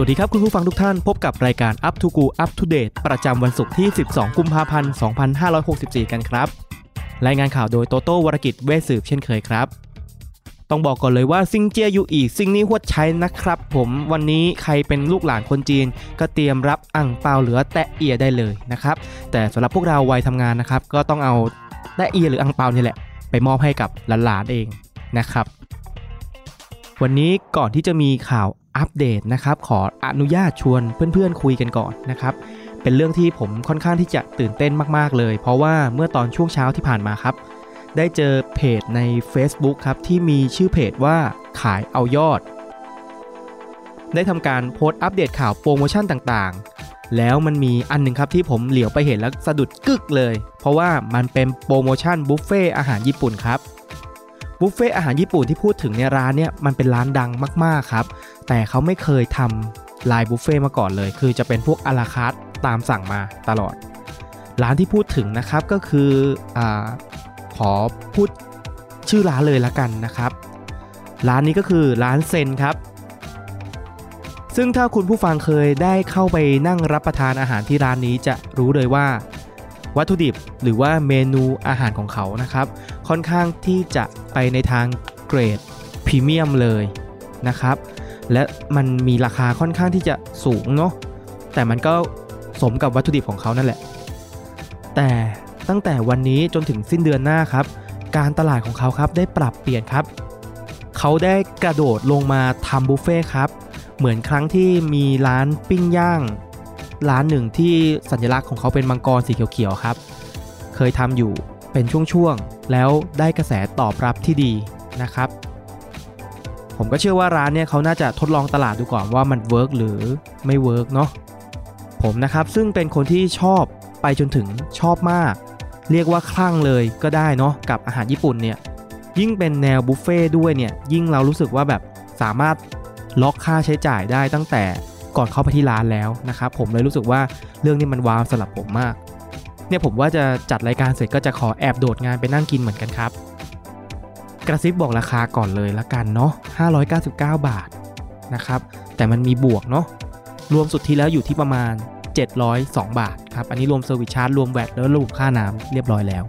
วัสดีครับคุณผู้ฟังทุกท่านพบกับรายการ Up to Go Up to Date ประจำวันศุกร์ที่ 12 กุมภาพันธ์ 2564 กันครับ รายงานข่าวโดยโตโต้วรกิจเวสืบเช่นเคยครับ ต้องบอกก่อนเลยว่าซิงเจียยูอีซิงนี้หวดใช้นะครับ ผมวันนี้ใครเป็นลูกหลานคนจีน ก็เตรียมรับอ่างเปาเหลือแตะเอียได้เลยนะครับ แต่สำหรับพวกเราวัยทำงานนะครับ ก็ต้องเอาแตะเอียหรืออ่างเปานี่แหละ ไปมอบให้กับหลานๆเองนะครับวันนี้ก่อนที่จะมีข่าว อัปเดตนะครับ ขออนุญาตชวนเพื่อนๆคุยกันก่อนนะครับ เป็นเรื่องที่ผมค่อนข้างที่จะตื่นเต้นมากๆเลย เพราะว่าเมื่อตอนช่วงเช้าที่ผ่านมาครับ ได้เจอเพจใน Facebook ครับที่มีชื่อเพจว่าขายเอายอด ได้ทำการโพสต์อัปเดตข่าวโปรโมชั่นต่างๆ แล้วมันมีอันหนึ่งครับที่ผมเหลียวไปเห็นแล้วสะดุดกึกเลย เพราะว่ามันเป็นโปรโมชั่นบุฟเฟ่อาหารญี่ปุ่นครับบุฟเฟ่อาหารญี่ปุ่นที่พูดถึงเนี่ยร้านเนี่ยมันเป็นร้านดังมากๆครับ แต่เขาไม่เคยทำลายบุฟเฟ่มาก่อนเลย คือจะเป็นพวกอาราคาร์ตตามสั่งมาตลอด ร้านที่พูดถึงนะครับก็คืออขอพูดชื่อร้านเลยละกันนะครับ ร้านนี้ก็คือร้านเซนครับ ซึ่งถ้าคุณผู้ฟังเคยได้เข้าไปนั่งรับประทานอาหารที่ร้านนี้จะรู้เลยว่า วัตถุดิบหรือว่าเมนูอาหารของเขานะครับ ค่อนข้างที่จะไปในทางเกรดพรีเมียมเลยนะครับ และมันมีราคาค่อนข้างที่จะสูงเนาะแต่มันก็สมกับวัตถุดิบของเขานั่นแหละ แต่ตั้งแต่วันนี้จนถึงสิ้นเดือนหน้าครับ การตลาดของเขาครับได้ปรับเปลี่ยนครับ เขาได้กระโดดลงมาทำบุฟเฟ่ต์ครับ เหมือนครั้งที่มีร้านปิ้งย่าง ร้านหนึ่งที่สัญลักษณ์ของเขาเป็นมังกรสีเขียวๆครับ เคยทำอยู่เป็นช่วงๆ แล้วได้กระแสตอบรับที่ดีนะครับ ผมก็เชื่อว่าร้านเนี่ยเขาน่าจะทดลองตลาดดูก่อนว่ามัน work หรือไม่ work เนาะผมนะครับซึ่งเป็นคนที่ชอบไปจนถึงชอบมาก เรียกว่าคลั่งเลยก็ได้เนาะกับอาหารญี่ปุ่นเนี่ยยิ่งเป็นแนวบุฟเฟ่ต์ด้วยเนี่ยยิ่งเรารู้สึกว่าแบบสามารถล็อกค่าใช้จ่ายได้ตั้งแต่ก่อนเข้าไปที่ร้านแล้วนะครับผมเลยรู้สึกว่าเรื่องนี้มันว้าวสำหรับผมมาก เนี่ยผมว่าจะจัดรายการเสร็จก็จะขอแอบโดดงานไปนั่งกินเหมือนกันครับ กระซิบบอกราคาก่อนเลยละกันเนาะ599 บาทนะครับแต่มันมีบวกเนาะรวมสุทธิแล้วอยู่ที่ประมาณ 702 บาทครับอันนี้รวม service charge รวม VAT แล้วรวมค่าน้ำเรียบร้อยแล้ว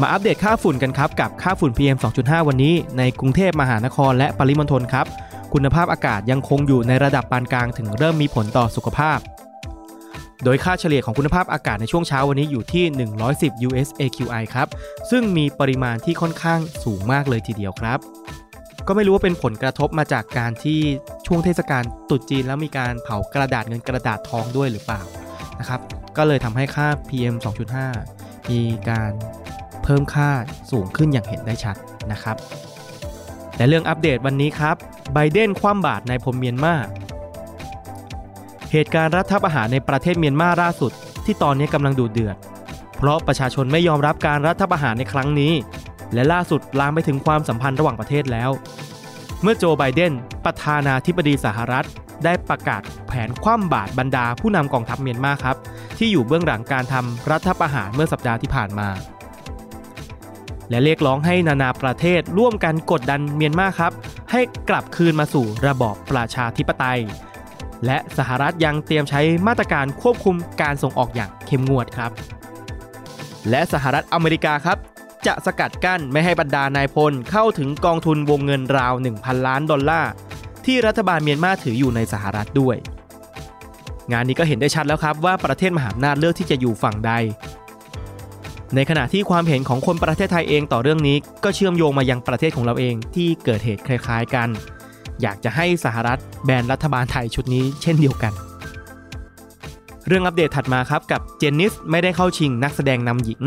มาอัปเดตค่าฝุ่นกันครับกับค่าฝุ่น PM 2.5 วันนี้ ในกรุงเทพมหานครและปริมณฑลครับคุณภาพอากาศยังคงอยู่ในระดับปานกลางถึงเริ่มมีผลต่อสุขภาพ โดยค่าเฉลี่ยของคุณภาพอากาศในช่วงเช้าวันนี้อยู่ที่ 110 US AQI ครับ ซึ่งมีปริมาณที่ค่อนข้างสูงมากเลยทีเดียวครับ ก็ไม่รู้ว่าเป็นผลกระทบมาจากการที่ช่วงเทศกาลตรุษจีนแล้วมีการเผากระดาษเงินกระดาษทองด้วยหรือเปล่านะครับ ก็เลยทำให้ค่า PM 2.5 มีการเพิ่มค่าสูงขึ้นอย่างเห็นได้ชัดนะครับแต่เรื่องอัปเดตวันนี้ครับไบเดนคว่ำบาตรในพมเมียนมา เหตุการณ์รัฐประหารในประเทศเมียนมาล่าสุด ที่ตอนนี้กำลังดูเดือด เพราะประชาชนไม่ยอมรับการรัฐประหารในครั้งนี้ และล่าสุดลามไปถึงความสัมพันธ์ระหว่างประเทศแล้ว เมื่อโจไบเดน ประธานาธิบดีสหรัฐ ได้ประกาศแผนคว่ำบาตรบรรดาผู้นำกองทัพเมียนมาครับ ที่อยู่เบื้องหลังการทำรัฐประหารเมื่อสัปดาห์ที่ผ่านมา และเรียกร้องให้นานาประเทศร่วมกันกดดันเมียนมาครับ ให้กลับคืนมาสู่ระบอบประชาธิปไตย และสหรัฐยังเตรียมใช้มาตรการควบคุมการส่งออกอย่างเข้มงวดครับ และสหรัฐอเมริกาครับ จะสกัดกั้นไม่ให้บรรดานายพลเข้าถึงกองทุนวงเงินราว 1,000 ล้านดอลลาร์ที่รัฐบาลเมียนมาถืออยู่ในสหรัฐด้วย งานนี้ก็เห็นได้ชัดแล้วครับว่าประเทศมหาอำนาจเลือกที่จะอยู่ฝั่งใด ในขณะที่ความเห็นของคนประเทศไทยเองต่อเรื่องนี้ ก็เชื่อมโยงมายังประเทศของเราเองที่เกิดเหตุคล้าย ๆ กัน อยากจะให้สหรัฐแบนรัฐบาลไทยชุดนี้เช่นเดียวกัน เรื่องอัปเดตถัดมาครับกับเจนนิสไม่ได้เข้าชิงนักแสดงนำหญิง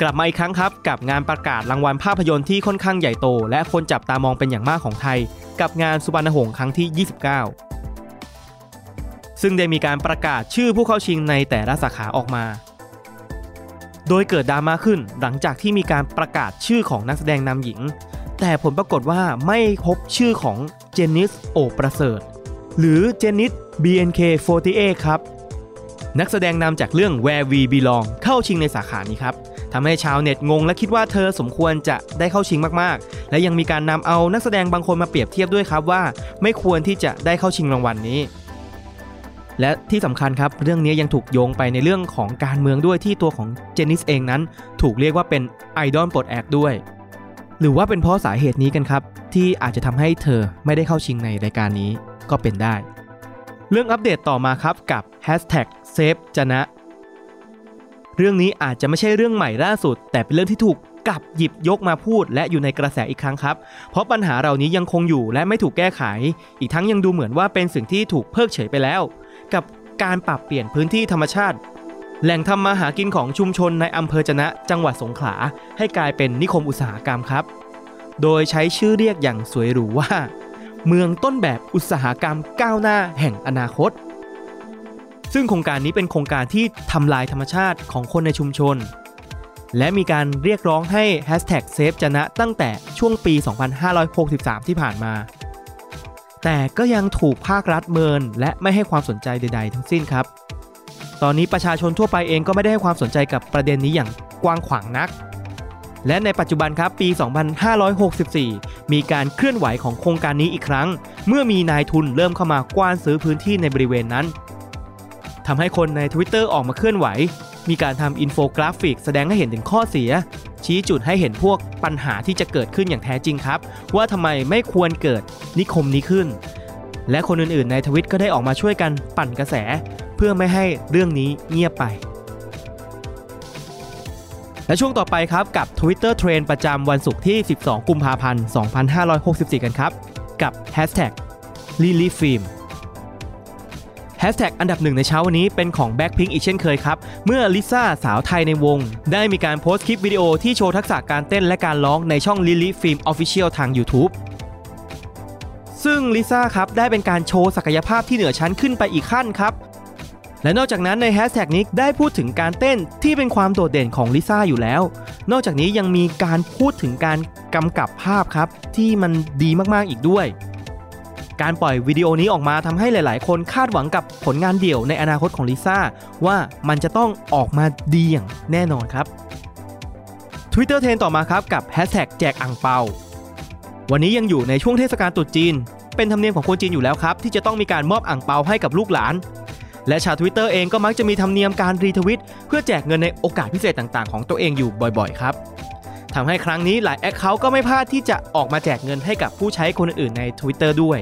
กลับมาอีกครั้งครับกับงานประกาศรางวัลภาพยนตร์ที่ค่อนข้างใหญ่โต และคนจับตามองเป็นอย่างมากของไทย กับงานสุวรรณหงส์ครั้งที่ 29 ซึ่งได้มีการประกาศชื่อผู้เข้าชิงในแต่ละสาขาออกมาโดยเกิดดราม่าขึ้นหลังจากที่มีการประกาศชื่อของนักแสดงนำหญิง แต่ผลปรากฏว่าไม่พบชื่อของเจนนิสโอประเสริฐ หรือเจนนิส BNK48 ครับ นักแสดงนำจากเรื่อง Where We Belong เข้าชิงในสาขานี้ครับทำให้ชาวเน็ตงงและคิดว่าเธอสมควรจะได้เข้าชิงมากๆ และยังมีการนำเอานักแสดงบางคนมาเปรียบเทียบด้วยครับว่า ไม่ควรที่จะได้เข้าชิงรางวัลนนี้ และที่สำคัญครับเรื่องนี้ยังถูกโยงไปในเรื่องของการเมืองด้วยที่ตัวของเจนนิสเองนั้น ถูกเรียกว่าเป็นไอดอลปลดแอกด้วย หรือว่าเป็นเพราะสาเหตุนี้กันครับ ที่อาจจะทำให้เธอไม่ได้เข้าชิงในรายการนี้ก็เป็นได้ เรื่องอัปเดตต่อมาครับกับ Hashtag Save จนะ เรื่องนี้อาจจะไม่ใช่เรื่องใหม่ล่าสุด แต่เป็นเรื่องที่ถูกกลับหยิบยกมาพูดและอยู่ในกระแสอีกครั้งครับ เพราะปัญหาเหล่านี้ยังคงอยู่และไม่ถูกแก้ไข อีกทั้งยังดูเหมือนว่าเป็นสิ่งที่ถูกเพิกเฉยไปแล้ว กับการปรับเปลี่ยนพื้นที่ธรรมชาติ แหล่งทำมาหากินของชุมชนในอำเภอจนะจังหวัดสงขลาให้กลายเป็นนิคมอุตสาหกรรมครับ โดยใช้ชื่อเรียกอย่างสวยหรูว่า เมืองต้นแบบอุตสาหกรรมก้าวหน้าแห่งอนาคต ซึ่งโครงการนี้เป็นโครงการที่ทำลายธรรมชาติของคนในชุมชน และมีการเรียกร้องให้ Hashtag Save จนะตั้งแต่ช่วงปี 2563 ที่ผ่านมา แต่ก็ยังถูกภาครัฐเมินและไม่ให้ความสนใจใด ๆ ทั้งสิ้นครับ ตอนนี้ประชาชนทั่วไปเองก็ไม่ได้ให้ความสนใจกับประเด็นนี้อย่างกว้างขวางนัก และในปัจจุบันครับปี 2564 มีการเคลื่อนไหวของโครงการนี้อีกครั้ง เมื่อมีนายทุนเริ่มเข้ามากว้านซื้อพื้นที่ในบริเวณนั้นทำให้คนใน Twitter ออกมาเคลื่อนไหว มีการทำอินโฟกราฟิก แสดงให้เห็นถึงข้อเสีย ชี้จุดให้เห็นพวกปัญหาที่จะเกิดขึ้นอย่างแท้จริงครับ ว่าทำไมไม่ควรเกิดนิคมนี้ขึ้น และคนอื่นๆ ในทวิตก็ได้ออกมาช่วยกันปั่นกระแส เพื่อไม่ให้เรื่องนี้เงียบไป และช่วงต่อไปครับกับ Twitter Trend ประจำวันศุกร์ที่ 12 กุมภาพันธ์ 2564 กันครับ กับ Hashtag Lily Film แฮชแท็กอันดับหนึ่งในเช้าวันนี้เป็นของ Blackpink อีกเช่นเคยครับ เมื่อลิซ่าสาวไทยในวง ได้มีการโพสต์คลิปวิดีโอที่โชว์ทักษะการเต้นและการร้องในช่อง Lily Film Official ทาง YouTube ซึ่งลิซ่าครับ ได้เป็นการโชว์ศักยภาพที่เหนือชั้นขึ้นไปอีกขั้นครับ และนอกจากนั้นในแฮชแท็กนี้ได้พูดถึงการเต้นที่เป็นความโดดเด่นของลิซ่าอยู่แล้ว นอกจากนี้ยังมีการพูดถึงการกำกับภาพครับ ที่มันดีมากๆอีกด้วย การปล่อยวิดีโอนี้ออกมาทำให้หลาย ๆ คนคาดหวังกับผลงานเดี่ยวในอนาคตของลิซ่าว่ามันจะต้องออกมาดีอย่างแน่นอนครับ Twitter เทรนต่อมาครับกับ Hashtag แจกอ่างเปาวันนี้ยังอยู่ในช่วงเทศกาลตรุษจีน เป็นธรรมเนียมของคนจีนอยู่แล้วครับ ที่จะต้องมีการมอบอั่งเปาให้กับลูกหลาน และชาว Twitter เองก็มักจะมีธรรมเนียมการ retweet เพื่อแจกเงินในโอกาสพิเศษต่างๆ ของตัวเองอยู่บ่อยๆ ครับทำให้ครั้งนี้หลาย account ก็ไม่พลาดที่จะออกมาแจกเงินให้กับผู้ใช้คนอื่นๆใน Twitter ด้วย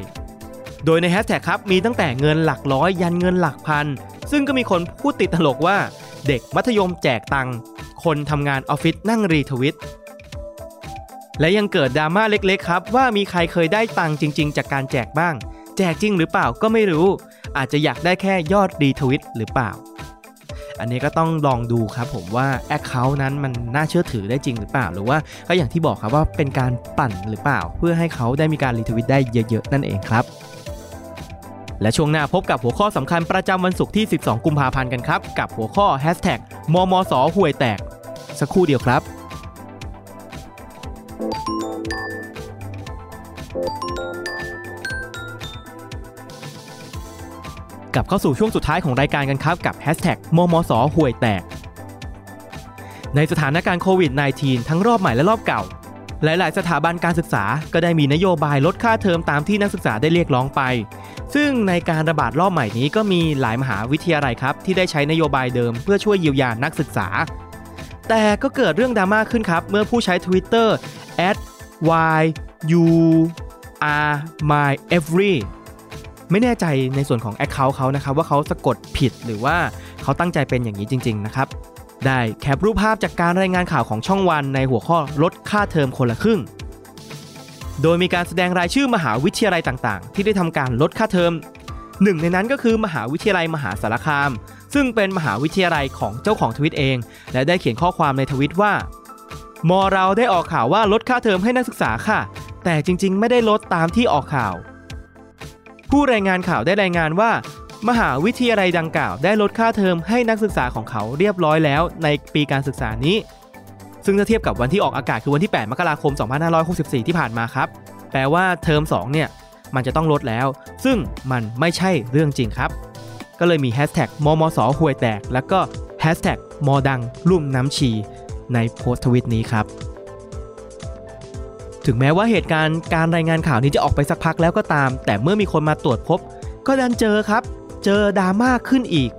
โดยในแฮชแท็กครับมีตั้งแต่เงินหลักร้อยยันเงินหลักพัน ซึ่งก็มีคนพูดติดตลกว่า เด็กมัธยมแจกตังค์คนทำงานออฟฟิศนั่งรีทวิตและยังเกิดดราม่าเล็กๆ ครับ ว่ามีใครเคยได้ตังค์จริง ๆ จากการแจกบ้าง แจกจริงหรือเปล่าก็ไม่รู้ อาจจะอยากได้แค่ยอดรีทวิตหรือเปล่า อันนี้ก็ต้องลองดูครับผมว่า Account นั้นมันน่าเชื่อถือได้จริงหรือเปล่า หรือว่าก็อย่างที่บอกครับว่าเป็นการปั่นหรือเปล่า เพื่อให้เขาได้มีการรีทวิตได้เยอะๆนั่นเองครับและช่วงหน้าพบกับหัวข้อสำคัญประจำวันศุกร์ที่ 12 กุมภาพันธ์กันครับ กับหัวข้อ Hashtag มมสห่วยแตก สักครู่เดียวครับ กลับเข้าสู่ช่วงสุดท้ายของรายการกันครับกับ Hashtag มมสห่วยแตก ในสถานการณ์โควิด -19 ทั้งรอบใหม่และรอบเก่า หลาย ๆ สถาบันการศึกษาก็ได้มีนโยบายลดค่าเทอมตามที่นักศึกษาได้เรียกร้องไป ซึ่งในการระบาดรอบใหม่นี้ก็มีหลายมหาวิทยาลัยครับ ที่ได้ใช้นโยบายเดิมเพื่อช่วยเยียวยานักศึกษา แต่ก็เกิดเรื่องดราม่าขึ้นครับ เมื่อผู้ใช้ Twitter y u r my every ไม่แน่ใจในส่วนของ Account เขานะครับว่าเขาสะกดผิดหรือว่าเขาตั้งใจเป็นอย่างนี้จริง ๆ นะครับ ได้แคปรูปภาพจากการรายงานข่าวของช่องวันในหัวข้อลดค่าเทอมคนละครึ่ง โดยมีการแสดงรายชื่อมหาวิทยาลัยต่างๆ ที่ได้ทำการลดค่าเทอมหนึ่งในนั้นก็คือมหาวิทยาลัยมหาสารคาม ซึ่งเป็นมหาวิทยาลัยของเจ้าของทวิตเอง และได้เขียนข้อความในทวิตว่ามอเราได้ออกข่าวว่าลดค่าเทอมให้นักศึกษาค่ะ แต่จริงๆ ไม่ได้ลดตามที่ออกข่าว ผู้รายงานข่าวได้รายงานว่า มหาวิทยาลัยดังกล่าว ได้ลดค่าเทอมให้นักศึกษาของเขาเรียบร้อยแล้วในปีการศึกษานี้ ซึ่งถ้าเทียบกับวันที่ออกอากาศคือวันที่ 8 มกราคม 2564 ที่ผ่านมาครับ แปลว่าเทอม 2 เนี่ย มันจะต้องลดแล้ว ซึ่งมันไม่ใช่เรื่องจริงครับ ก็เลยมีแฮชแท็กมมสห่วยแตก แล้วก็แฮชแท็กมดังรุ่มน้ำชีในโพสต์ทวิตนี้ครับ ถึงแม้ว่าเหตุการณ์การรายงานข่าวนี้จะออกไปสักพักแล้วก็ตาม แต่เมื่อมีคนมาตรวจพบ ก็ดันเจอครับ เจอดราม่าขึ้นอีก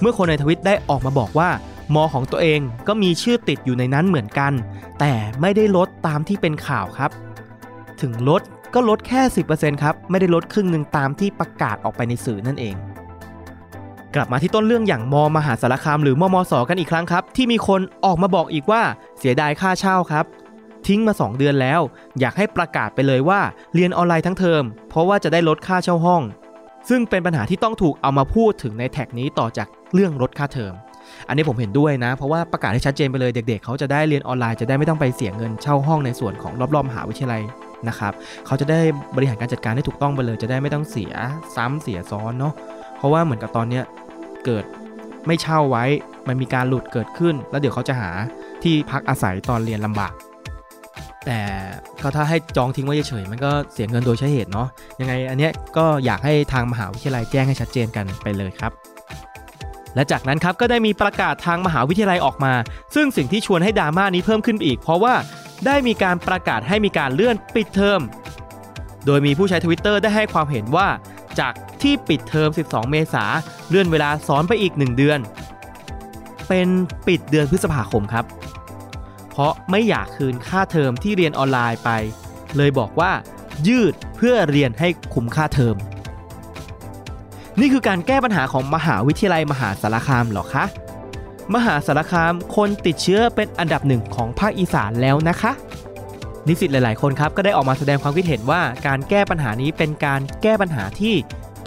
เมื่อคนในทวิตได้ออกมาบอกว่ามอของตัวเองก็มีชื่อติดอยู่ในนั้นเหมือนกัน แต่ไม่ได้ลดตามที่เป็นข่าวครับ ถึงลดก็ลดแค่ 10%ครับ ไม่ได้ลดครึ่งหนึ่งตามที่ประกาศออกไปในสื่อนั่นเอง กลับมาที่ต้นเรื่องอย่างมมหาสารคามหรือมมสกันอีกครั้งครับ ที่มีคนออกมาบอกอีกว่าเสียดายค่าเช่าครับ ทิ้งมา 2 เดือนแล้ว อยากให้ประกาศไปเลยว่าเรียนออนไลน์ทั้งเทอม เพราะว่าจะได้ลดค่าเช่าห้อง ซึ่งเป็นปัญหาที่ต้องถูกเอามาพูดถึงในแท็กนี้ต่อจากเรื่องลดค่าเทอม อันนี้ผมเห็นด้วยนะ เพราะว่าประกาศให้ชัดเจนไปเลยเด็กๆเขาจะได้เรียนออนไลน์จะได้ไม่ต้องไปเสียเงินเช่าห้องในส่วนของรอบๆมหาวิทยาลัยนะครับเขาจะได้บริหารการจัดการให้ถูกต้องไปเลย จะได้ไม่ต้องเสียซ้ำเสียซ้อนเนาะเพราะว่าเหมือนกับตอนเนี้ยเกิดไม่เช่าไว้ มันมีการหลุดเกิดขึ้น แล้วเดี๋ยวเขาจะหาที่พักอาศัยตอนเรียนลำบาก แต่ก็ถ้าให้จองทิ้งไว้เฉยๆมันก็เสียเงินโดยใช้เหตุเนาะยังไงอันเนี้ยก็อยากให้ทางมหาวิทยาลัยแจ้งให้ชัดเจนกันไปเลยครับ และจากนั้นครับก็ได้มีประกาศทางมหาวิทยาลัยออกมา ซึ่งสิ่งที่ชวนให้ดราม่านี้เพิ่มขึ้นอีก เพราะว่าได้มีการประกาศให้มีการเลื่อนปิดเทอมโดยมีผู้ใช้ทวิตเตอร์ได้ให้ความเห็นว่า จากที่ปิดเทอม 12 เมษาเลื่อนเวลาสอนไปอีก 1 เดือน เป็นปิดเดือนพฤษภาคมครับ เพราะไม่อยากคืนค่าเทอมที่เรียนออนไลน์ไป เลยบอกว่า ยืดเพื่อเรียนให้คุ้มค่าเทอม นี่คือการแก้ปัญหาของมหาวิทยาลัยมหาสารคามหรอคะ มหาสารคามคนติดเชื้อเป็นอันดับหนึ่งของภาคอีสานแล้วนะคะ นิสิตหลาย ๆ คนครับก็ได้ออกมาแสดงความคิดเห็นว่าการแก้ปัญหานี้เป็นการแก้ปัญหาที่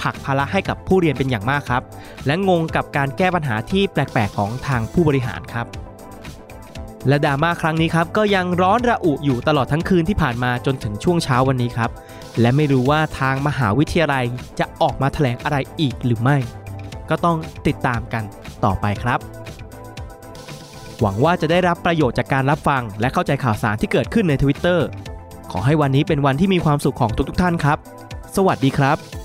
ผลักภาระให้กับผู้เรียนเป็นอย่างมากครับ และงงกับการแก้ปัญหาที่แปลก ๆ ของทางผู้บริหารครับ และดราม่าครั้งนี้ครับก็ยังร้อนระอุอยู่ตลอดทั้งคืนที่ผ่านมาจนถึงช่วงเช้าวันนี้ครับ และไม่รู้ว่าทางมหาวิทยาลัยจะออกมาแถลงอะไรอีกหรือไม่ ก็ต้องติดตามกันต่อไปครับ หวังว่าจะได้รับประโยชน์จากการรับฟัง และเข้าใจข่าวสารที่เกิดขึ้นใน Twitter ขอให้วันนี้เป็นวันที่มีความสุขของทุกๆท่านครับ สวัสดีครับ